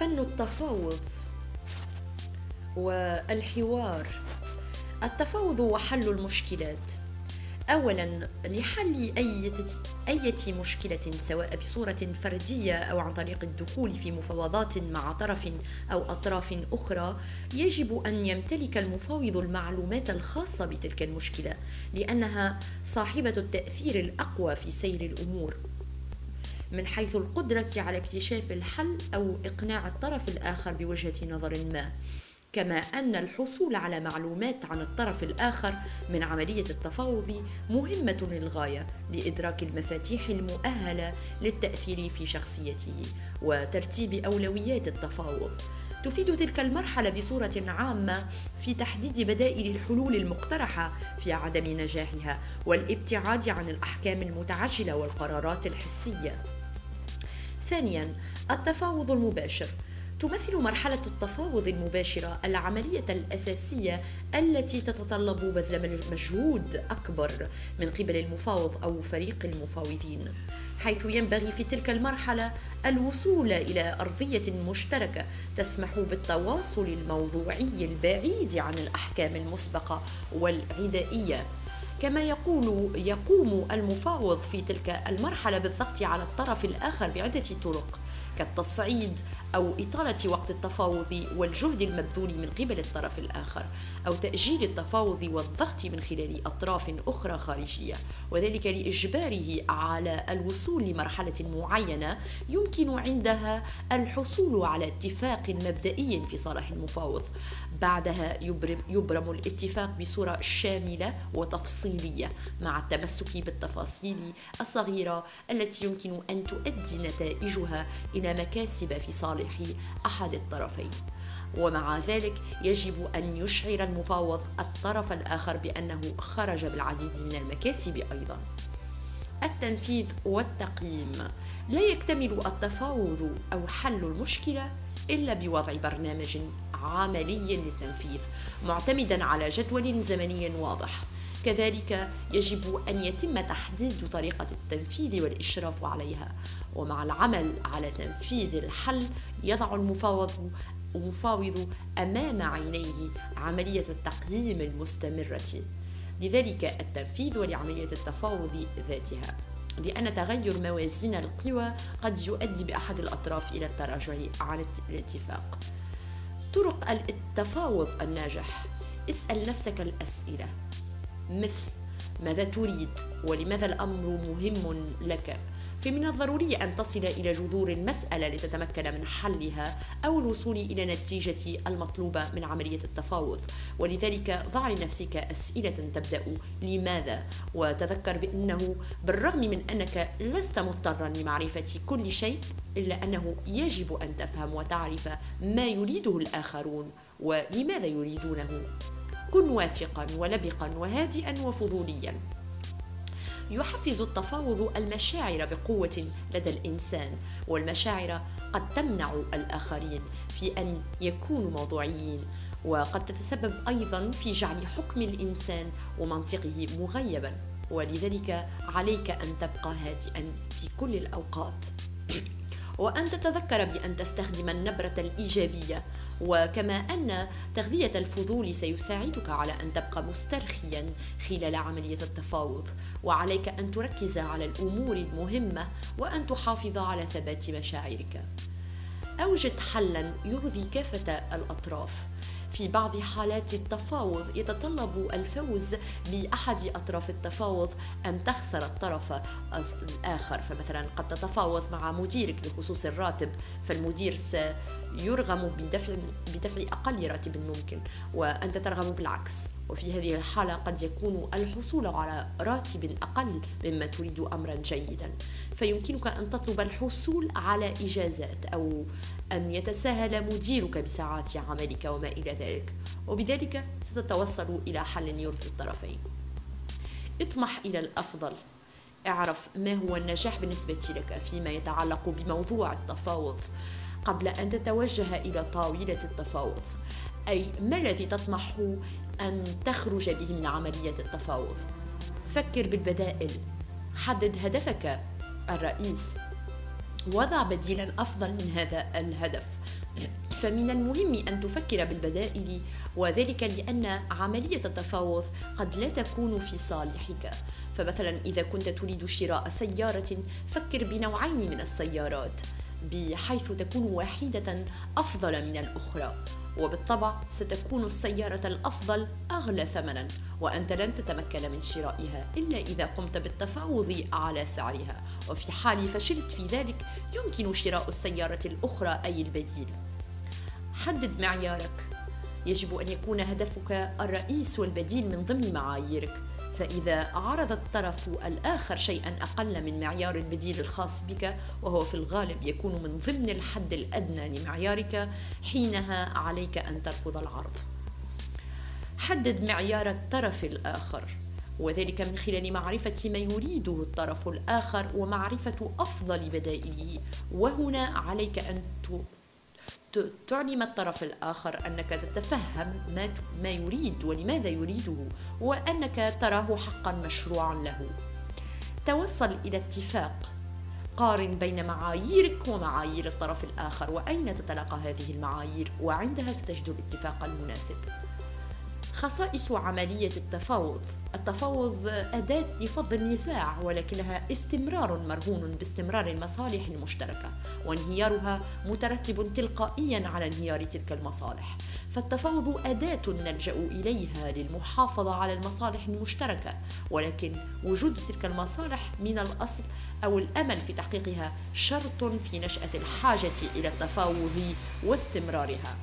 فن التفاوض والحوار. التفاوض وحل المشكلات. اولا لحل أي أي مشكلة سواء بصورة فردية أو عن طريق الدخول في مفاوضات مع طرف أو أطراف أخرى يجب أن يمتلك المفاوض المعلومات الخاصة بتلك المشكلة لأنها صاحبة التأثير الأقوى في سير الأمور. من حيث القدرة على اكتشاف الحل أو إقناع الطرف الآخر بوجهة نظر ما كما أن الحصول على معلومات عن الطرف الآخر من عملية التفاوض مهمة للغاية لإدراك المفاتيح المؤهلة للتأثير في شخصيته وترتيب أولويات التفاوض. تفيد تلك المرحلة بصورة عامة في تحديد بدائل الحلول المقترحة في عدم نجاحها والابتعاد عن الأحكام المتعجلة والقرارات الحسية. ثانيا التفاوض المباشر. تمثل مرحلة التفاوض المباشرة العملية الأساسية التي تتطلب بذل مجهود أكبر من قبل المفاوض أو فريق المفاوضين حيث ينبغي في تلك المرحلة الوصول إلى أرضية مشتركة تسمح بالتواصل الموضوعي البعيد عن الأحكام المسبقة والعدائية. كما يقول يقوم المفاوض في تلك المرحلة بالضغط على الطرف الآخر بعدة طرق. كالتصعيد أو إطالة وقت التفاوض والجهد المبذول من قبل الطرف الآخر أو تأجيل التفاوض والضغط من خلال أطراف أخرى خارجية. وذلك لإجباره على الوصول لمرحلة معينة يمكن عندها الحصول على اتفاق مبدئي في صالح المفاوض. بعدها يبرم, الاتفاق بصورة شاملة وتفصيلية مع التمسك بالتفاصيل الصغيرة التي يمكن أن تؤدي نتائجها إلى مكاسب في صالح أحد الطرفين. ومع ذلك يجب أن يشعر المفاوض الطرف الآخر بأنه خرج بالعديد من المكاسب أيضا. التنفيذ والتقييم. لا يكتمل التفاوض أو حل المشكلة إلا بوضع برنامج عملي للتنفيذ معتمدا على جدول زمني واضح. كذلك يجب أن يتم تحديد طريقة التنفيذ والإشراف عليها ومع العمل على تنفيذ الحل يضع المفاوض المفاوض أمام عينيه عملية التقييم المستمرة. لذلك التنفيذ لعملية التفاوض ذاتها لأن تغير موازين القوى قد يؤدي بأحد الأطراف إلى التراجع عن الاتفاق. طرق التفاوض الناجح اسأل نفسك الأسئلة. مثل ماذا تريد ولماذا الأمر مهم لك؟ فمن الضروري أن تصل إلى جذور المسألة لتتمكن من حلها أو الوصول إلى النتيجة المطلوبة من عملية التفاوض. ولذلك ضع لنفسك أسئلة تبدأ لماذا? وتذكر بأنه بالرغم من أنك لست مضطرا لمعرفة كل شيء إلا أنه يجب أن تفهم وتعرف ما يريده الآخرون ولماذا يريدونه. كن واثقا ولبقا وهادئا وفضوليا. يحفز التفاوض المشاعر بقوة لدى الإنسان والمشاعر قد تمنع الآخرين في أن يكونوا موضوعيين. وقد تتسبب أيضا في جعل حكم الإنسان ومنطقه مغيبا. ولذلك عليك أن تبقى هادئا في كل الأوقات. وأن تتذكر بأن تستخدم النبرة الإيجابية. وكما أن تغذية الفضول سيساعدك على أن تبقى مسترخيا خلال عملية التفاوض. وعليك أن تركز على الأمور المهمة وأن تحافظ على ثبات مشاعرك. أوجد حلا يرضي كافة الأطراف. في بعض حالات التفاوض يتطلب الفوز بأحد أطراف التفاوض أن تخسر الطرف الآخر. فمثلا قد تتفاوض مع مديرك بخصوص الراتب فالمدير سيرغم بدفع, بدفع أقل راتب ممكن وأنت ترغب بالعكس. وفي هذه الحالة قد يكون الحصول على راتب أقل مما تريد أمرا جيدا. فيمكنك أن تطلب الحصول على إجازات أو أن يتساهل مديرك بساعات عملك وما إلى ذلك. وبذلك ستتوصل إلى حل يرضي الطرفين. اطمح إلى الأفضل. اعرف ما هو النجاح بالنسبة لك فيما يتعلق بموضوع التفاوض. قبل أن تتوجه إلى طاولة التفاوض. أي ما الذي تطمح أن تخرج به من عملية التفاوض؟ فكر بالبدائل. حدد هدفك. الرئيس. وضع بديلا أفضل من هذا الهدف. فمن المهم أن تفكر بالبدائل وذلك لأن عملية التفاوض قد لا تكون في صالحك. فمثلا إذا كنت تريد شراء سيارة فكر بنوعين من السيارات. بحيث تكون واحدة أفضل من الأخرى وبالطبع ستكون السيارة الأفضل أغلى ثمنا وأنت لن تتمكن من شرائها إلا إذا قمت بالتفاوض على سعرها. وفي حال فشلت في ذلك يمكن شراء السيارة الأخرى أي البديل. حدد معيارك. يجب أن يكون هدفك الرئيس والبديل من ضمن معاييرك. فإذا عرض الطرف الآخر شيئا أقل من معيار البديل الخاص بك وهو في الغالب يكون من ضمن الحد الأدنى لمعيارك حينها عليك أن ترفض العرض. حدد معيار الطرف الآخر وذلك من خلال معرفة ما يريده الطرف الآخر ومعرفة أفضل بدائله وهنا عليك أن تعلم الطرف الآخر أنك تتفهم ما, ما يريد ولماذا يريده وأنك تراه حقا مشروعا له. توصل إلى اتفاق. قارن بين معاييرك ومعايير الطرف الآخر وأين تتلاقى هذه المعايير؟ وعندها ستجد الاتفاق المناسب. خصائص عملية التفاوض. التفاوض أداة لفض النزاع ولكنها استمرار مرهون باستمرار المصالح المشتركة وانهيارها مترتب تلقائيا على انهيار تلك المصالح. فالتفاوض أداة نلجأ إليها للمحافظة على المصالح المشتركة ولكن وجود تلك المصالح من الأصل أو الأمل في تحقيقها شرط في نشأة الحاجة إلى التفاوض واستمرارها.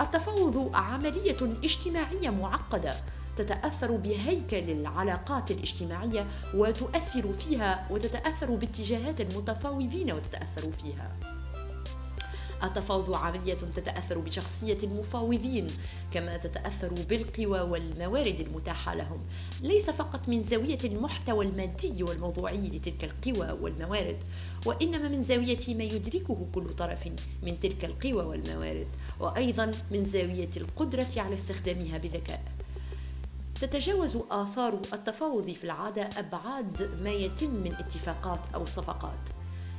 التفاوض عملية اجتماعية معقدة تتأثر بهيكل العلاقات الاجتماعية وتؤثر فيها وتتأثر باتجاهات المتفاوضين وتتأثر فيها. التفاوض عملية تتأثر بشخصية المفاوضين كما تتأثر بالقوى والموارد المتاحة لهم. ليس فقط من زاوية المحتوى المادي والموضوعي لتلك القوى والموارد وإنما من زاوية ما يدركه كل طرف من تلك القوى والموارد وأيضا من زاوية القدرة على استخدامها بذكاء. تتجاوز آثار التفاوض في العادة أبعاد ما يتم من اتفاقات أو صفقات.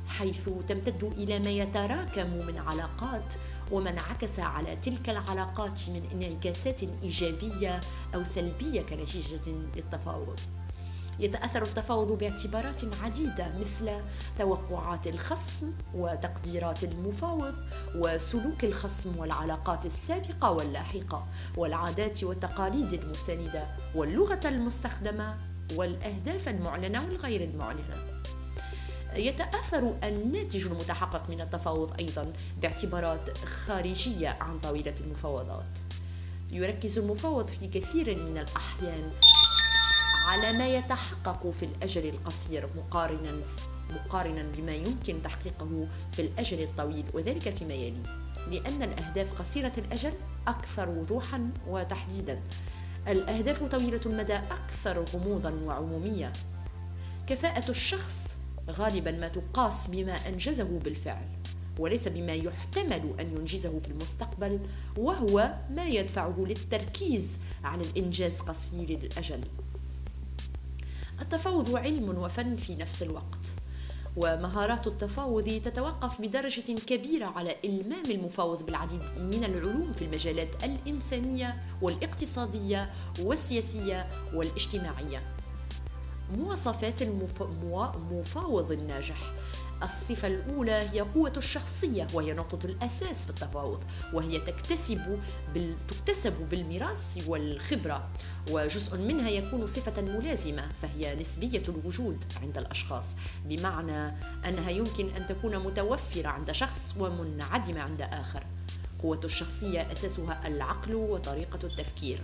حيث تمتد إلى ما يتراكم من علاقات وما انعكس على تلك العلاقات من انعكاسات إيجابية أو سلبية كنتيجة للتفاوض. يتأثر التفاوض باعتبارات عديدة مثل توقعات الخصم وتقديرات المفاوض وسلوك الخصم والعلاقات السابقة واللاحقة والعادات والتقاليد المساندة واللغة المستخدمة والأهداف المعلنة والغير المعلنة. يتأثر الناتج المتحقق من التفاوض أيضا باعتبارات خارجية عن طاولة المفاوضات. يركز المفاوض في كثير من الأحيان على ما يتحقق في الأجل القصير مقارنا مقارنا بما يمكن تحقيقه في الأجل الطويل وذلك فيما يلي. لأن الأهداف قصيرة الأجل أكثر وضوحا وتحديدا. الأهداف طويلة المدى أكثر غموضا وعمومية. كفاءة الشخص غالبا ما تقاس بما أنجزه بالفعل وليس بما يحتمل أن ينجزه في المستقبل وهو ما يدفعه للتركيز على الإنجاز قصير الأجل. التفاوض علم وفن في نفس الوقت ومهارات التفاوض تتوقف بدرجة كبيرة على إلمام المفاوض بالعديد من العلوم في المجالات الإنسانية والإقتصادية والسياسية والاجتماعية. مواصفات المفاوض الناجح. الصفة الأولى هي قوة الشخصية وهي نقطة الأساس في التفاوض وهي تكتسب بال... تكتسب بالميراث والخبرة وجزء منها يكون صفة ملازمة فهي نسبية الوجود عند الأشخاص. بمعنى أنها يمكن أن تكون متوفرة عند شخص ومنعدمة عند آخر. قوة الشخصية أساسها العقل وطريقة التفكير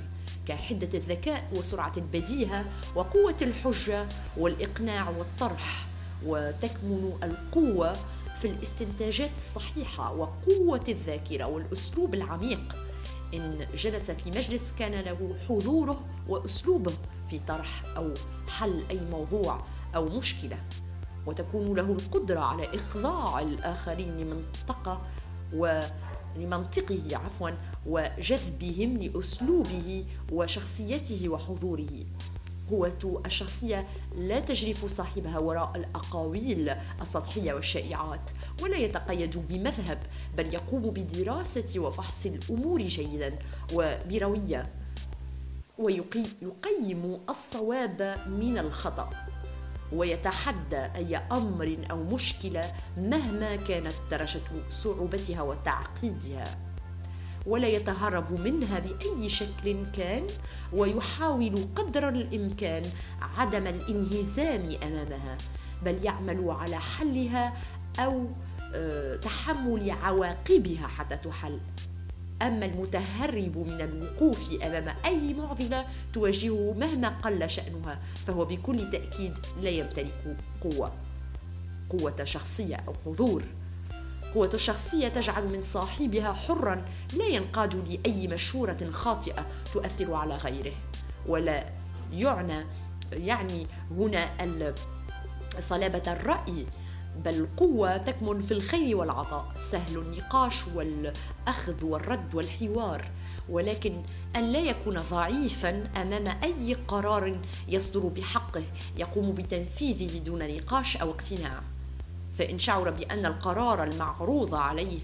كحدة الذكاء وسرعة البديهة وقوة الحجة والإقناع والطرح وتكمن القوة في الاستنتاجات الصحيحة وقوة الذاكرة والأسلوب العميق. إن جلس في مجلس كان له حضوره وأسلوبه في طرح أو حل أي موضوع أو مشكلة وتكون له القدرة على إخضاع الآخرين لمنطقة و لمنطقه عفوا وجذبهم لأسلوبه وشخصيته وحضوره. قوة الشخصية لا تجرف صاحبها وراء الأقاويل السطحية والشائعات ولا يتقيد بمذهب بل يقوم بدراسة وفحص الأمور جيدا وبروية ويقيم الصواب من الخطأ. ويتحدى أي أمر أو مشكلة مهما كانت درجة صعوبتها وتعقيدها. ولا يتهرب منها بأي شكل كان ويحاول قدر الإمكان عدم الانهزام أمامها بل يعمل على حلها أو آه، تحمل عواقبها حتى تحل. أما المتهرب من الوقوف أمام أي معضلة تواجهه مهما قل شأنها فهو بكل تأكيد لا يمتلك قوة قوة شخصية أو حضور. قوة الشخصية تجعل من صاحبها حرا لا ينقاد لأي مشورة خاطئة تؤثر على غيره. ولا يعنى يعني هنا صلابة الرأي بل القوة تكمن في الخير والعطاء. سهل النقاش والأخذ والرد والحوار. ولكن أن لا يكون ضعيفا أمام أي قرار يصدر بحقه يقوم بتنفيذه دون نقاش أو اقتناع. فإن شعر بأن القرار المعروض عليه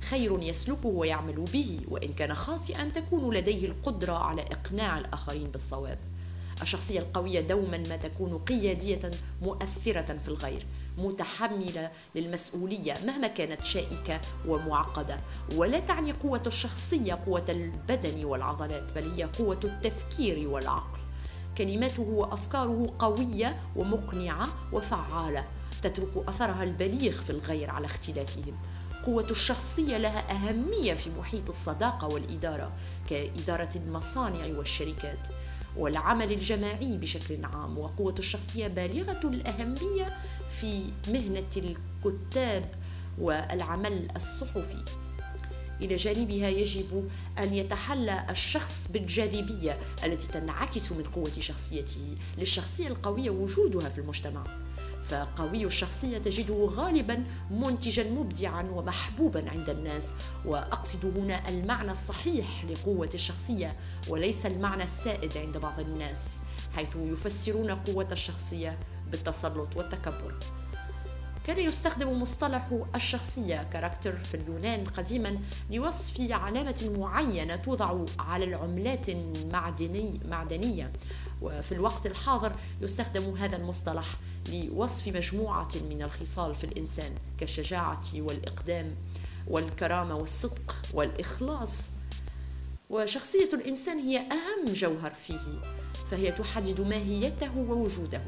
خير يسلكه ويعمل به وإن كان خاطئا تكون لديه القدرة على إقناع الآخرين بالصواب. الشخصية القوية دوما ما تكون قيادية مؤثرة في الغير متحملة للمسؤولية مهما كانت شائكة ومعقدة. ولا تعني قوة الشخصية قوة البدن والعضلات بل هي قوة التفكير والعقل. كلماته وأفكاره قوية ومقنعة وفعالة تترك أثرها البليغ في الغير على اختلافهم. قوة الشخصية لها أهمية في محيط الصداقة والإدارة كإدارة المصانع والشركات. والعمل الجماعي بشكل عام وقوة الشخصية بالغة الأهمية في مهنة الكتاب والعمل الصحفي. إلى جانبها يجب أن يتحلى الشخص بالجاذبية التي تنعكس من قوة شخصيته. للشخصية القوية وجودها في المجتمع. فقوي الشخصية تجده غالبا منتجا مبدعا ومحبوبا عند الناس وأقصد هنا المعنى الصحيح لقوة الشخصية وليس المعنى السائد عند بعض الناس حيث يفسرون قوة الشخصية بالتسلط والتكبر. كان يستخدم مصطلح الشخصية كاركتر في اليونان قديما لوصف علامة معينة توضع على العملات معدنية. وفي الوقت الحاضر يستخدم هذا المصطلح لوصف مجموعة من الخصال في الإنسان كالشجاعة والإقدام والكرامة والصدق والإخلاص. وشخصية الإنسان هي أهم جوهر فيه فهي تحدد ماهيته ووجوده.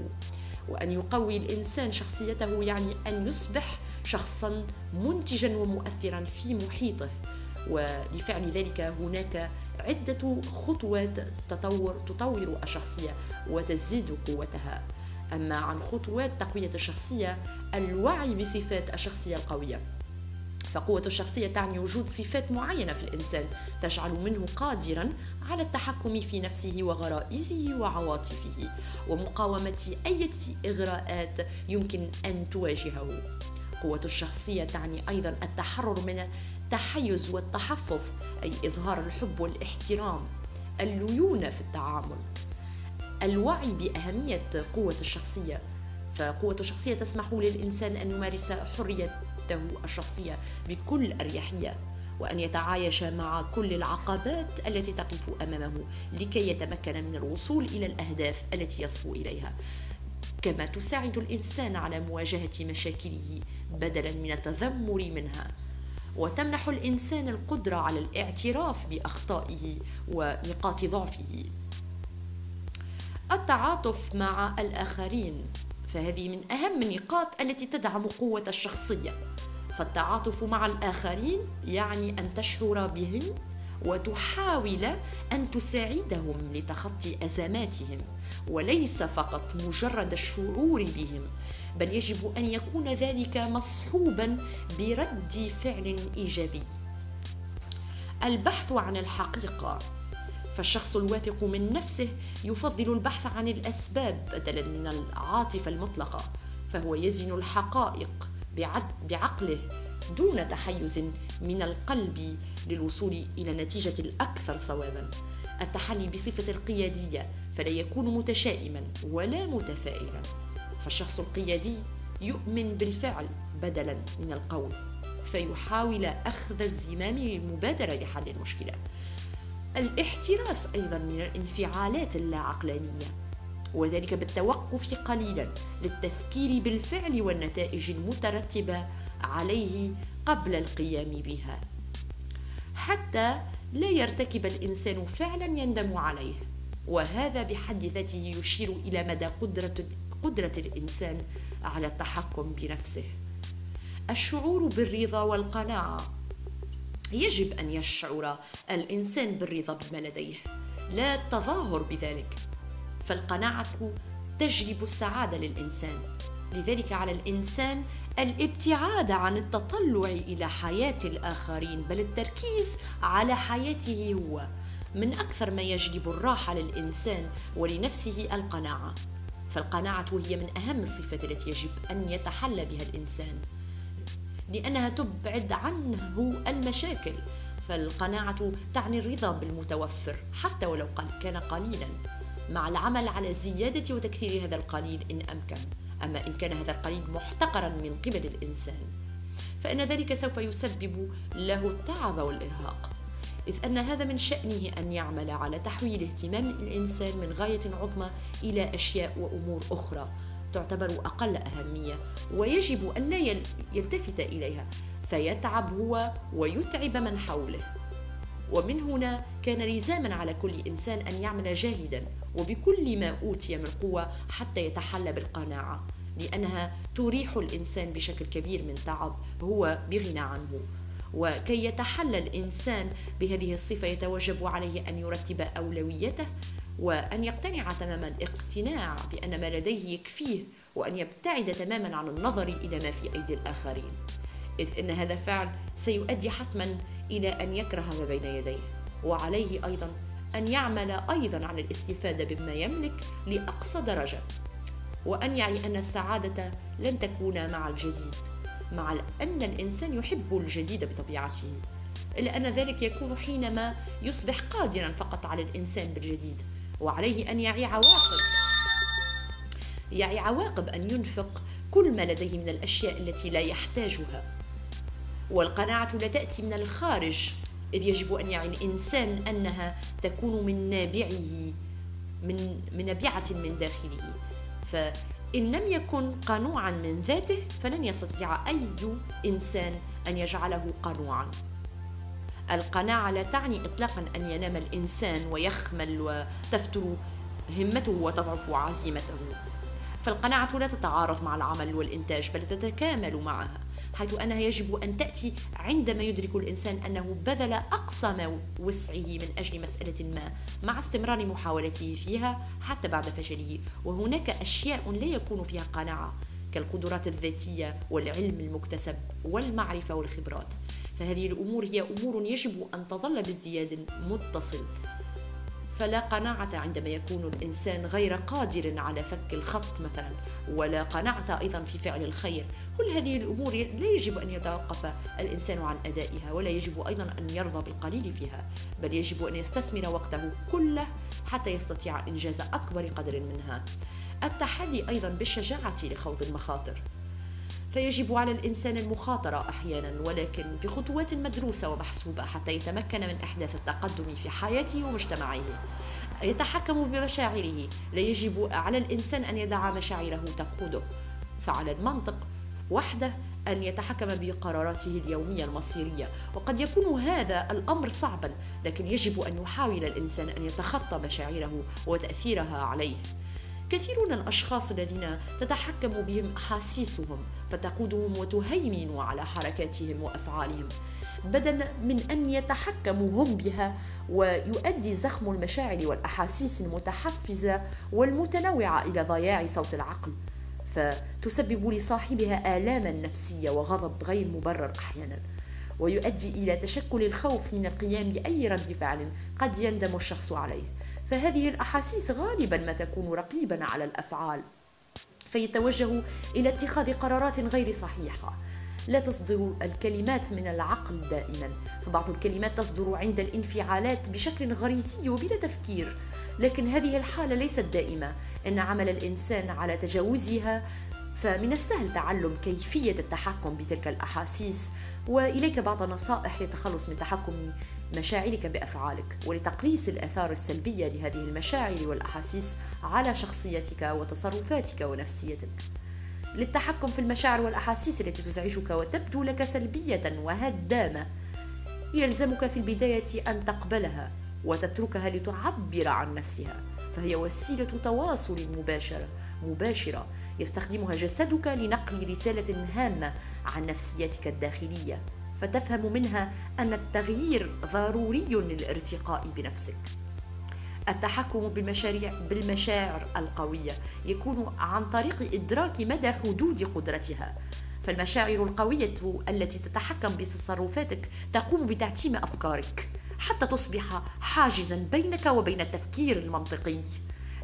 وأن يقوي الإنسان شخصيته يعني أن يصبح شخصا منتجا ومؤثرا في محيطه. ولفعل ذلك هناك عدة خطوات تطور تطور الشخصية وتزيد قوتها. أما عن خطوات تقوية الشخصية الوعي بصفات الشخصية القوية. فقوة الشخصية تعني وجود صفات معينة في الإنسان تجعل منه قادرا على التحكم في نفسه وغرائزه وعواطفه ومقاومة أي إغراءات يمكن أن تواجهه. قوة الشخصية تعني أيضا التحرر من التحيز والتحفظ أي إظهار الحب والاحترام الليونة في التعامل. الوعي بأهمية قوة الشخصية فقوة الشخصية تسمح للإنسان أن يمارس حريته الشخصية بكل أريحية وأن يتعايش مع كل العقبات التي تقف أمامه لكي يتمكن من الوصول إلى الأهداف التي يصفو إليها. كما تساعد الإنسان على مواجهة مشاكله بدلا من التذمر منها. وتمنح الإنسان القدرة على الاعتراف بأخطائه ونقاط ضعفه. التعاطف مع الآخرين فهذه من أهم النقاط التي تدعم قوة الشخصية. فالتعاطف مع الآخرين يعني أن تشعر بهم وتحاول أن تساعدهم لتخطي أزماتهم وليس فقط مجرد الشعور بهم. بل يجب أن يكون ذلك مصحوبا برد فعل إيجابي. البحث عن الحقيقة. فالشخص الواثق من نفسه يفضل البحث عن الأسباب بدلا من العاطفة المطلقة فهو يزن الحقائق بعقله دون تحيز من القلب للوصول إلى النتيجة الأكثر صوابا. التحلي بصفة القيادية فلا يكون متشائما ولا متفائلا. فالشخص القيادي يؤمن بالفعل بدلا من القول فيحاول أخذ الزمام للمبادرة لحل المشكلة. الاحتراس أيضا من الانفعالات اللا عقلانية وذلك بالتوقف قليلا للتفكير بالفعل والنتائج المترتبة عليه قبل القيام بها. حتى لا يرتكب الإنسان فعلا يندم عليه وهذا بحد ذاته يشير إلى مدى قدرة, قدرة الإنسان على التحكم بنفسه. الشعور بالرضا والقناعة. يجب أن يشعر الإنسان بالرضا بما لديه. لا التظاهر بذلك. فالقناعة تجلب السعادة للإنسان. لذلك على الإنسان الابتعاد عن التطلع إلى حياة الآخرين بل التركيز على حياته هو من أكثر ما يجلب الراحة للإنسان ولنفسه القناعة. فالقناعة هي من أهم الصفات التي يجب أن يتحلى بها الإنسان لأنها تبعد عنه المشاكل. فالقناعة تعني الرضا بالمتوفر حتى ولو كان قليلا مع العمل على زيادة وتكثير هذا القليل إن أمكن. أما إن كان هذا القليل محتقرا من قبل الإنسان فإن ذلك سوف يسبب له التعب والإرهاق. إذ أن هذا من شأنه أن يعمل على تحويل اهتمام الإنسان من غاية عظمى إلى أشياء وأمور أخرى تعتبر أقل أهمية ويجب أن لا يلتفت إليها فيتعب هو ويتعب من حوله. ومن هنا كان لزاما على كل إنسان أن يعمل جاهدا وبكل ما أوتي من قوة حتى يتحلى بالقناعة لأنها تريح الإنسان بشكل كبير من تعب هو بغنى عنه. وكي يتحلى الإنسان بهذه الصفة يتوجب عليه أن يرتب أولويته وأن يقتنع تمام الاقتناع بأن ما لديه يكفيه وأن يبتعد تماما عن النظر إلى ما في أيدي الآخرين. إذ أن هذا الفعل سيؤدي حتما إلى أن يكره ما بين يديه وعليه أيضا أن يعمل أيضا على الاستفادة بما يملك لأقصى درجة وأن يعي أن السعادة لن تكون مع الجديد. مع أن الإنسان يحب الجديد بطبيعته إلا أن ذلك يكون حينما يصبح قادرا فقط على الإنسان بالجديد وعليه أن يعي عواقب. يعي عواقب أن ينفق كل ما لديه من الأشياء التي لا يحتاجها. والقناعة لا تأتي من الخارج إذ يجب أن يعي الإنسان أنها تكون من نابعه من من نابعة من داخله. فإن لم يكن قنوعا من ذاته فلن يستطيع أي إنسان أن يجعله قنوعا. القناعة لا تعني إطلاقا أن ينام الإنسان ويخمل وتفتر همته وتضعف عزيمته. فالقناعة لا تتعارض مع العمل والإنتاج بل تتكامل معها. حيث أنها يجب أن تأتي عندما يدرك الإنسان أنه بذل أقصى ما وسعه من أجل مسألة ما مع استمرار محاولته فيها حتى بعد فشله. وهناك أشياء لا يكون فيها قناعة كالقدرات الذاتية والعلم المكتسب والمعرفة والخبرات. فهذه الأمور هي أمور يجب أن تظل بازدياد متصل. فلا قناعة عندما يكون الإنسان غير قادر على فك الخط مثلا ولا قناعة أيضا في فعل الخير. كل هذه الأمور لا يجب أن يتوقف الإنسان عن أدائها ولا يجب أيضا أن يرضى بالقليل فيها بل يجب أن يستثمر وقته كله حتى يستطيع إنجاز أكبر قدر منها. التحلي أيضا بالشجاعة لخوض المخاطر. فيجب على الإنسان المخاطرة أحيانا ولكن بخطوات مدروسة ومحسوبة حتى يتمكن من إحداث التقدم في حياته ومجتمعه. يتحكم بمشاعره. لا يجب على الإنسان أن يدع مشاعره تقوده. فعلى المنطق وحده أن يتحكم بقراراته اليومية المصيرية. وقد يكون هذا الأمر صعبا لكن يجب أن يحاول الإنسان أن يتخطى مشاعره وتأثيرها عليه. كثير من الأشخاص الذين تتحكم بهم أحاسيسهم فتقودهم وتهيمن على حركاتهم وأفعالهم. بدلا من أن يتحكموا هم بها ويؤدي زخم المشاعر والأحاسيس المتحفزة والمتنوعة إلى ضياع صوت العقل فتسبب لصاحبها آلاما نفسية وغضب غير مبرر أحيانا. ويؤدي إلى تشكل الخوف من القيام بأي رد فعل قد يندم الشخص عليه. فهذه الأحاسيس غالبا ما تكون رقيبا على الأفعال فيتوجه إلى اتخاذ قرارات غير صحيحة. لا تصدر الكلمات من العقل دائما فبعض الكلمات تصدر عند الانفعالات بشكل غريزي وبلا تفكير. لكن هذه الحالة ليست دائمة. إن عمل الإنسان على تجاوزها فمن السهل تعلم كيفية التحكم بتلك الأحاسيس وإليك بعض النصائح للتخلص من تحكم مشاعرك بأفعالك ولتقليص الآثار السلبية لهذه المشاعر والأحاسيس على شخصيتك وتصرفاتك ونفسيتك. للتحكم في المشاعر والأحاسيس التي تزعجك وتبدو لك سلبية وهدامة يلزمك في البداية أن تقبلها وتتركها لتعبر عن نفسها. فهي وسيلة تواصل مباشرة مباشرة. يستخدمها جسدك لنقل رسالة هامة عن نفسيتك الداخلية فتفهم منها أن التغيير ضروري للارتقاء بنفسك. التحكم بالمشاريع بالمشاعر القوية يكون عن طريق إدراك مدى حدود قدرتها. فالمشاعر القوية التي تتحكم بتصرفاتك تقوم بتعتيم أفكارك. حتى تصبح حاجزا بينك وبين التفكير المنطقي.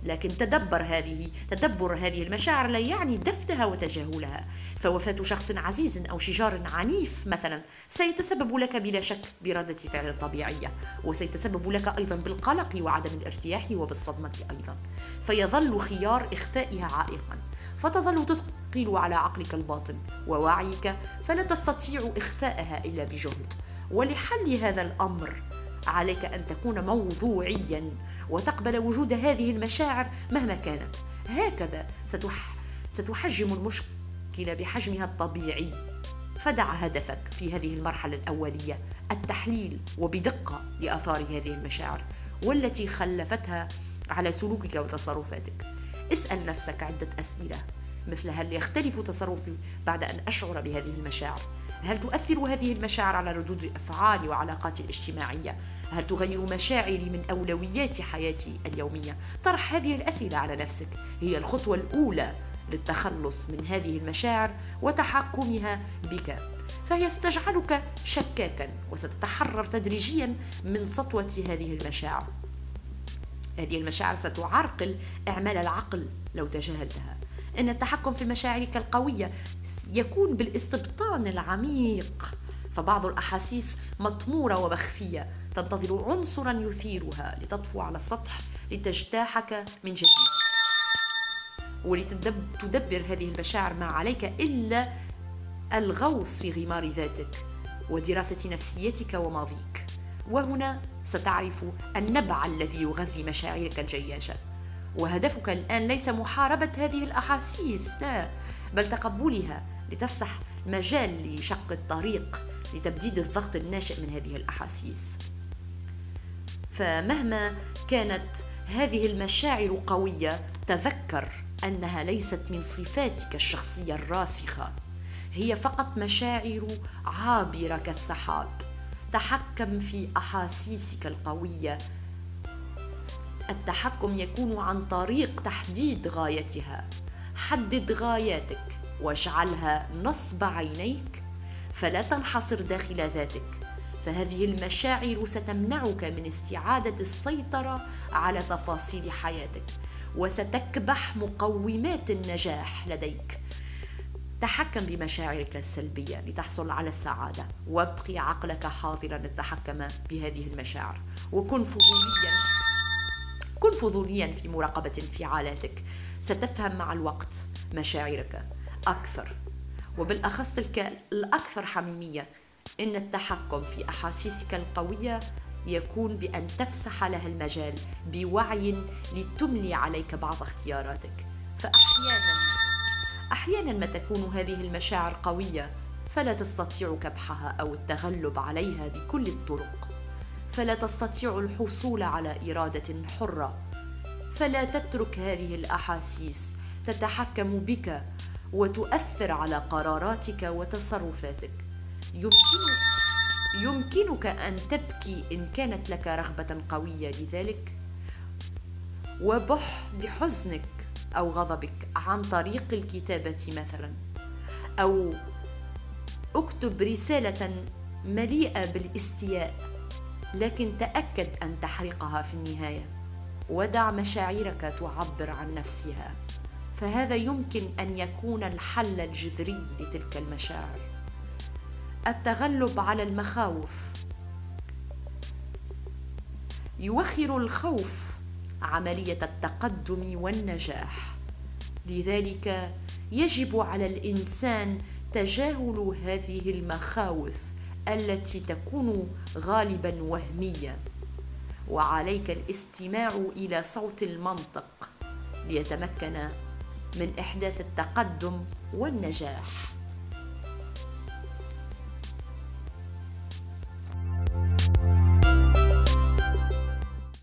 لكن تدبر هذه تدبر هذه المشاعر لا يعني دفنها وتجاهلها. فوفاة شخص عزيز أو شجار عنيف مثلا سيتسبب لك بلا شك بردة فعل طبيعية وسيتسبب لك أيضا بالقلق وعدم الارتياح وبالصدمة أيضا. فيظل خيار إخفائها عائقا. فتظل تثقل على عقلك الباطن ووعيك فلا تستطيع إخفاءها إلا بجهد. ولحل هذا الأمر عليك أن تكون موضوعيا وتقبل وجود هذه المشاعر مهما كانت. هكذا ستح ستحجم المشكلة بحجمها الطبيعي. فدع هدفك في هذه المرحلة الأولية التحليل وبدقة لآثار هذه المشاعر والتي خلفتها على سلوكك وتصرفاتك. اسأل نفسك عدة أسئلة مثل هل يختلف تصرفي بعد أن أشعر بهذه المشاعر؟ هل تؤثر هذه المشاعر على ردود الأفعال وعلاقاتي الاجتماعية؟ هل تغير مشاعري من أولويات حياتي اليومية؟ طرح هذه الأسئلة على نفسك. هي الخطوة الأولى للتخلص من هذه المشاعر وتحكمها بك. فهي ستجعلك شكاكا وستتحرر تدريجيا من سطوة هذه المشاعر. هذه المشاعر ستعرقل أعمال العقل لو تجاهلتها. إن التحكم في مشاعرك القوية يكون بالاستبطان العميق. فبعض الأحاسيس مطمورة ومخفية. تنتظر عنصرا يثيرها لتطفو على السطح لتجتاحك من جديد. ولتدبر هذه المشاعر ما عليك إلا الغوص في غمار ذاتك ودراسة نفسيتك وماضيك. وهنا ستعرف النبع الذي يغذي مشاعرك الجياشة. وهدفك الآن ليس محاربة هذه الأحاسيس لا بل تقبلها لتفسح مجال لشق الطريق لتبديد الضغط الناشئ من هذه الأحاسيس. فمهما كانت هذه المشاعر قوية تذكر أنها ليست من صفاتك الشخصية الراسخة هي فقط مشاعر عابرة كالسحاب تحكم في أحاسيسك القوية التحكم يكون عن طريق تحديد غايتها. حدد غاياتك واجعلها نصب عينيك فلا تنحصر داخل ذاتك. فهذه المشاعر ستمنعك من استعادة السيطرة على تفاصيل حياتك وستكبح مقومات النجاح لديك. تحكم بمشاعرك السلبية لتحصل على السعادة وابقي عقلك حاضرا للتحكم بهذه المشاعر. وكن فضوليا. كن فضوليا في مراقبة انفعالاتك. ستفهم مع الوقت مشاعرك أكثر. وبالأخص تلك الأكثر حميمية إن التحكم في أحاسيسك القوية يكون بأن تفسح لها المجال بوعي لتملي عليك بعض اختياراتك. فأحيانا أحيانا ما تكون هذه المشاعر قوية فلا تستطيع كبحها أو التغلب عليها بكل الطرق. فلا تستطيع الحصول على إرادة حرة. فلا تترك هذه الأحاسيس. تتحكم بك وتؤثر على قراراتك وتصرفاتك. يمكنك يمكنك أن تبكي إن كانت لك رغبة قوية لذلك. وبح بحزنك أو غضبك عن طريق الكتابة مثلا. أو اكتب رسالة مليئة بالاستياء. لكن تأكد أن تحرقها في النهاية. ودع مشاعرك تعبر عن نفسها. فهذا يمكن أن يكون الحل الجذري لتلك المشاعر. التغلب على المخاوف. يوخر الخوف عملية التقدم والنجاح. لذلك يجب على الإنسان تجاهل هذه المخاوف. التي تكون غالبا وهمية. وعليك الاستماع إلى صوت المنطق ليتمكن من إحداث التقدم والنجاح.